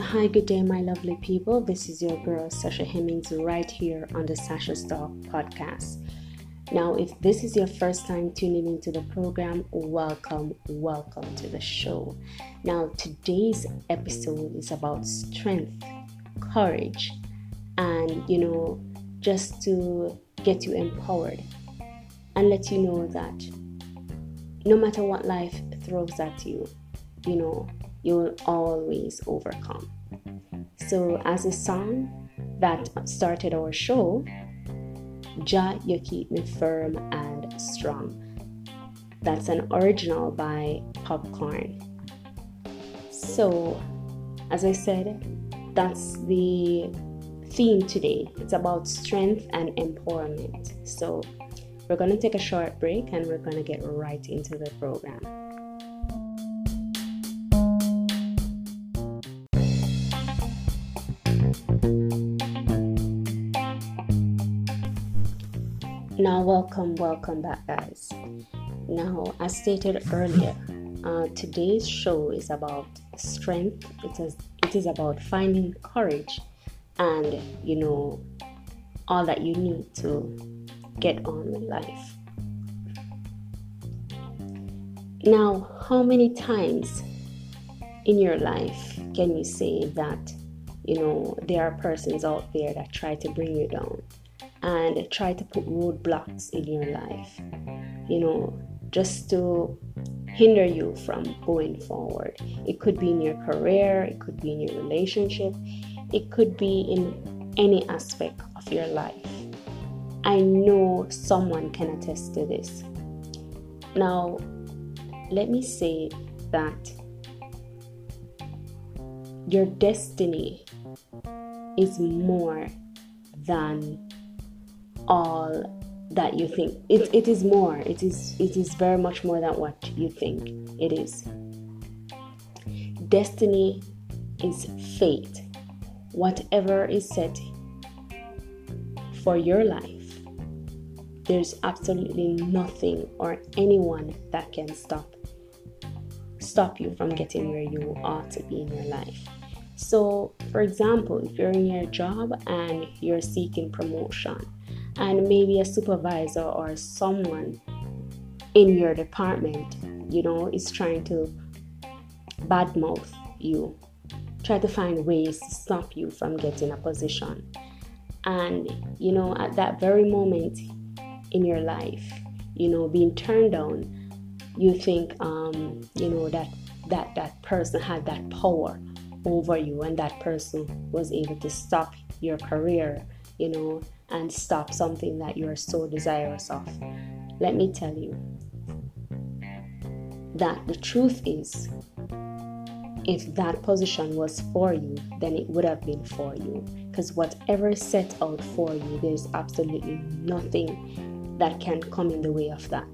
Hi, good day, my lovely people. This is your girl, Sasha Hemmings, right here on the Sasha Talk podcast. Now, if this is your first time tuning into the program, welcome, welcome to the show. Now, today's episode is about strength, courage, and you know, just to get you empowered and let you know that no matter what life throws at you, you know, you will always overcome. So, as a song that started our show, Jah, you keep me firm and strong. That's an original by Popcaan. So, as I said, that's the theme today. It's about strength and empowerment. So, we're going to take a short break and we're going to get right into the program. Now, welcome, welcome back, guys. Now, as stated earlier, uh, today's show is about strength. It is it is about finding courage, and you know all that you need to get on with life. Now, how many times in your life can you say that you know there are persons out there that try to bring you down? and try to put roadblocks in your life, you know, just to hinder you from going forward. It could be in your career, it could be in your relationship, it could be in any aspect of your life. I know someone can attest to this. Now, let me say that your destiny is more than all that you think. It, it is more. It is it is very much more than what you think it is. Destiny is fate. Whatever is set for your life, there's absolutely nothing or anyone that can stop stop you from getting where you ought to be in your life. So, for example, if you're in your job and you're seeking promotion, and maybe a supervisor or someone in your department, you know, is trying to badmouth you, try to find ways to stop you from getting a position. And, you know, at that very moment in your life, you know, being turned down, you think, um, you know, that that that person had that power over you and that person was able to stop your career, you know, and stop something that you are so desirous of. Let me tell you that the truth is, if that position was for you, then it would have been for you. Because whatever is set out for you, there's absolutely nothing that can come in the way of that.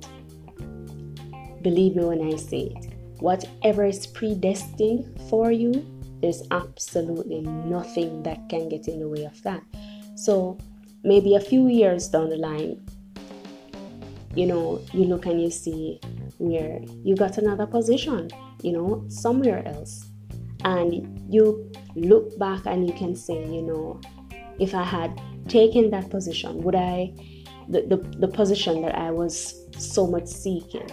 Believe me when I say it. Whatever is predestined for you, there's absolutely nothing that can get in the way of that. So maybe a few years down the line, you know, you look and you see where you got another position, you know, somewhere else. And you look back and you can say, you know, if I had taken that position, would I, the, the, the position that I was so much seeking,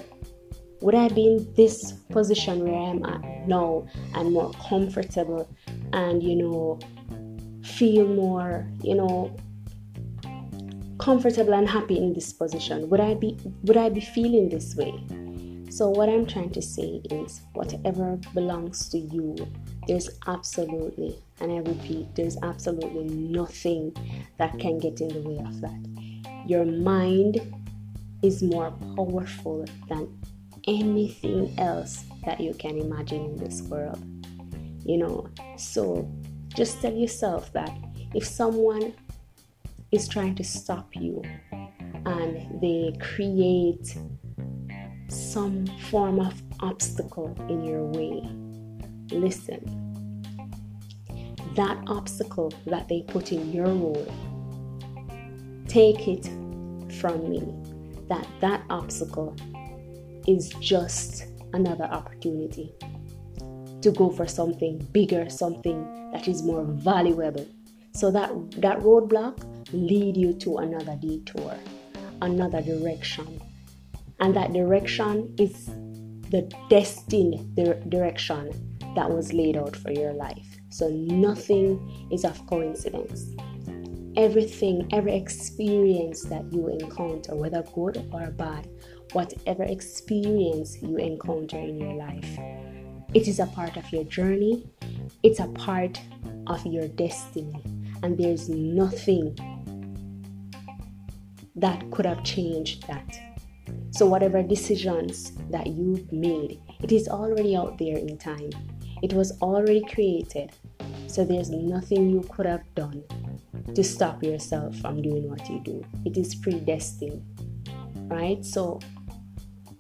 would I be in this position where I am at now and more comfortable and, you know, feel more, you know, comfortable and happy in this position? Would I be would I be feeling this way? So what I'm trying to say is whatever belongs to you, there's absolutely, and I repeat, there's absolutely nothing that can get in the way of that. Your mind is more powerful than anything else that you can imagine in this world. You know, so just tell yourself that if someone is trying to stop you and they create some form of obstacle in your way, listen. That obstacle that they put in your road, take it from me that that obstacle is just another opportunity to go for something bigger, something that is more valuable. So that that roadblock lead you to another detour, another direction. And that direction is the destined direction that was laid out for your life. So nothing is of coincidence. Everything, every experience that you encounter, whether good or bad, whatever experience you encounter in your life, it is a part of your journey, it's a part of your destiny, and there's nothing that could have changed that. So, whatever decisions that you've made, it is already out there in time. It was already created. So, there's nothing you could have done to stop yourself from doing what you do. It is predestined, right? So,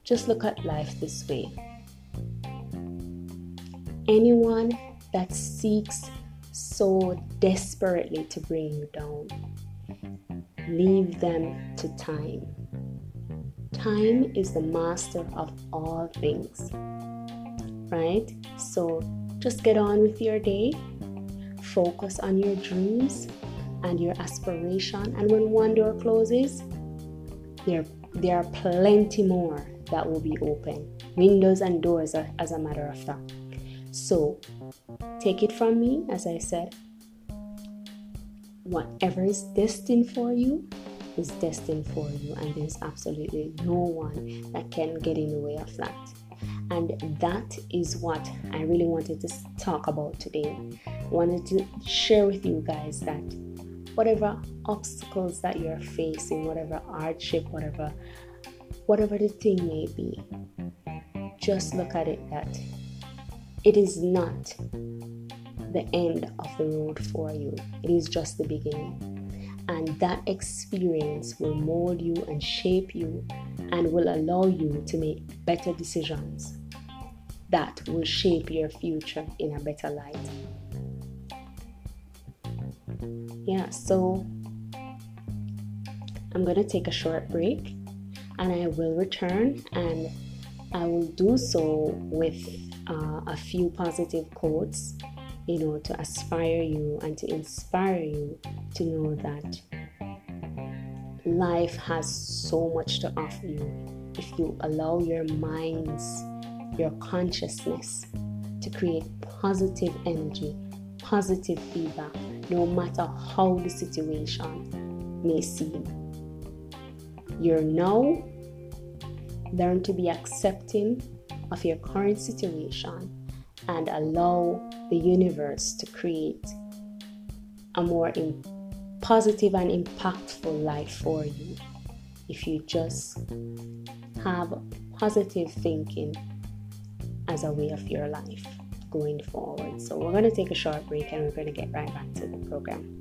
just look at life this way anyone that seeks so desperately to bring you down, leave them to time. Time is the master of all things, right? So just get on with your day, focus on your dreams and your aspiration, and when one door closes, there, there are plenty more that will be open. Windows and doors, as a matter of fact. So, take it from me, as I said, whatever is destined for you is destined for you, and there's absolutely no one that can get in the way of that. And that is what I really wanted to talk about today. Wanted to share with you guys that whatever obstacles that you're facing, whatever hardship, whatever whatever the thing may be, just look at it that it is not the end of the road for you, it is just the beginning. And that experience will mold you and shape you and will allow you to make better decisions that will shape your future in a better light. Yeah, so I'm to take a short break and I will return and I will do so with uh, a few positive quotes, you know, to aspire you and to inspire you to know that life has so much to offer you if you allow your minds, your consciousness to create positive energy, positive feedback, no matter how the situation may seem. You're now learn to be accepting of your current situation and allow the universe to create a more positive and impactful life for you if you just have positive thinking as a way of your life going forward. So, we're going to take a short break and we're going to get right back to the program.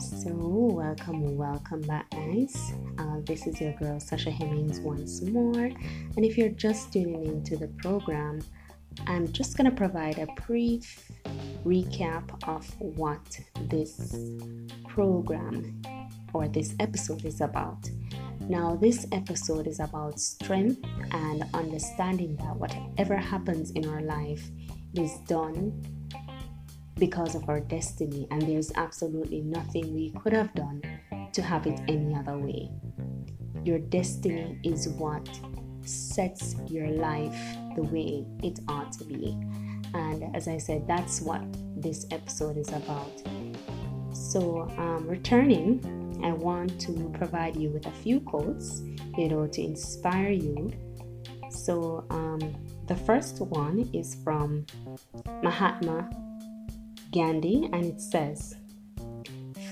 So Welcome, welcome back, guys. Uh, this is your girl Sasha Hemmings once more. And if you're just tuning into the program, I'm just going to provide a brief recap of what this program or this episode is about. Now, this episode is about strength and understanding that whatever happens in our life is done because of our destiny, and there's absolutely nothing we could have done to have it any other way. Your destiny is what sets your life the way it ought to be. And as I said, that's what this episode is about. So, um, returning, I want to provide you with a few quotes, you know, to inspire you. So, um, the first one is from Mahatma Gandhi, and it says,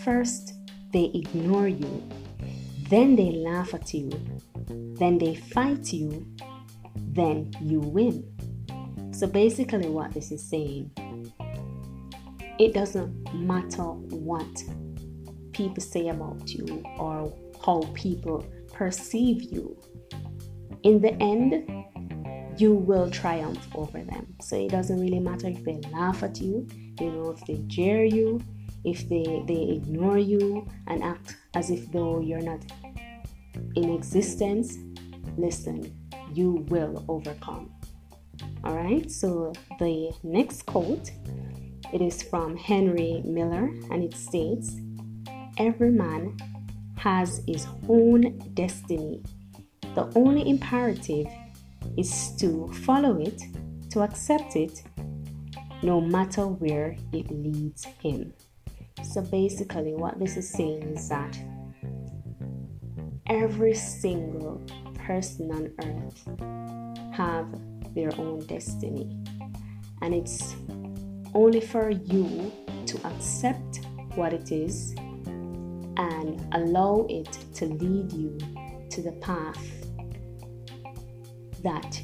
First, they ignore you, then they laugh at you, then they fight you, then you win. So basically, what this is saying, it doesn't matter what people say about you or how people perceive you. In the end, you will triumph over them. So it doesn't really matter if they laugh at you, you know, if they jeer you, if they, they ignore you and act as if though you're not in existence. Listen, you will overcome. All right, so the next quote it is from Henry Miller and it states Every man has his own destiny. The only imperative is to follow it, to accept it, no matter where it leads him. So basically, what this is saying is that every single person on earth have their own destiny and it's only for you to accept what it is and allow it to lead you to the path that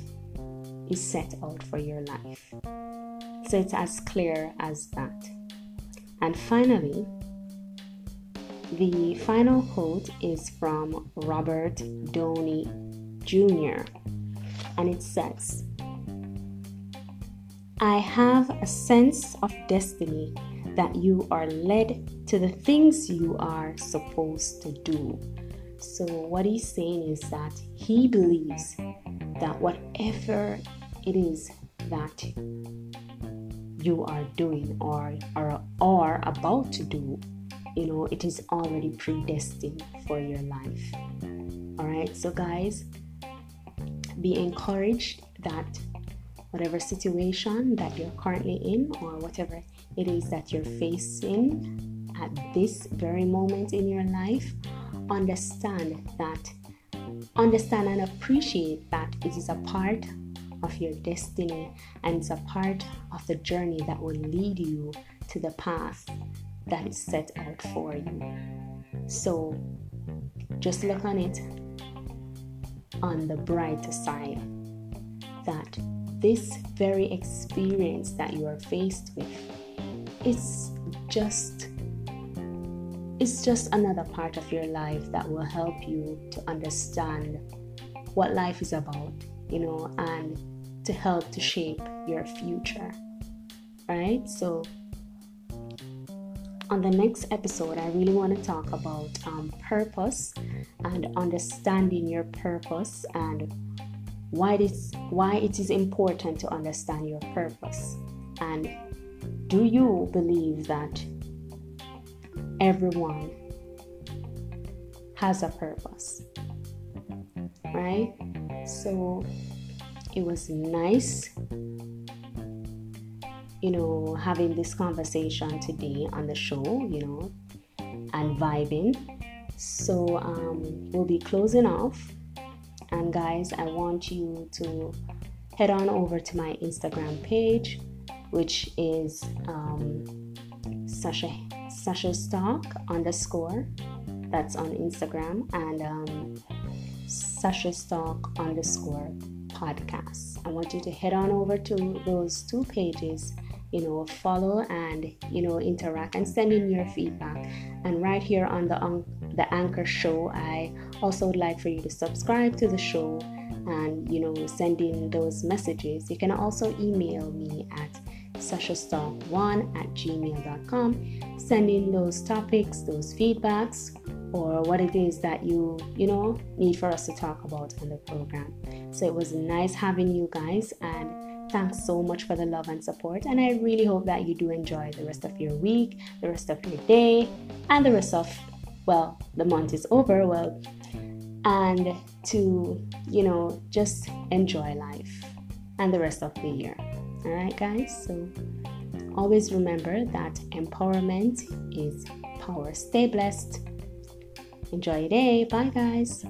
is set out for your life. So it's as clear as that. And finally, the final quote is from Robert Downey Jr. and it says, I have a sense of destiny that you are led to the things you are supposed to do. So, what he's saying is that he believes that whatever it is that you are doing or are, are about to do, you know, it is already predestined for your life. All right, so guys, be encouraged that whatever situation that you're currently in or whatever it is that you're facing at this very moment in your life, understand that, understand and appreciate that it is a part of your destiny and it's a part of the journey that will lead you to the path that is set out for you. So just look on it on the brighter side that this very experience that you are faced with it's just it's just another part of your life that will help you to understand what life is about you know and to help to shape your future. Right so on the next episode i really want to talk about um, purpose and understanding your purpose and why it is why it is important to understand your purpose. And do you believe that everyone has a purpose? Right? So it was nice you know having this conversation today on the show you know and vibing. So um, we'll be closing off and guys, I want you to head on over to my Instagram page, which is um, Sasha Sasha Stock underscore. That's on Instagram and um, Sasha Stock underscore podcast. I want you to head on over to those two pages you know follow and you know interact and send in your feedback. And right here on the on the anchor show i also would like for you to subscribe to the show and you know send in those messages. You can also email me at sashastalk1 at gmail.com send in those topics those feedbacks or what it is that you you know need for us to talk about on the program. So it was nice having you guys and Thanks so much for the love and support, and I really hope that you do enjoy the rest of your week, the rest of your day, and the rest of, well, the month is over, well, and to, you know, just enjoy life and the rest of the year. All right, guys? So always remember that empowerment is power. Stay blessed. Enjoy your day. Bye, guys.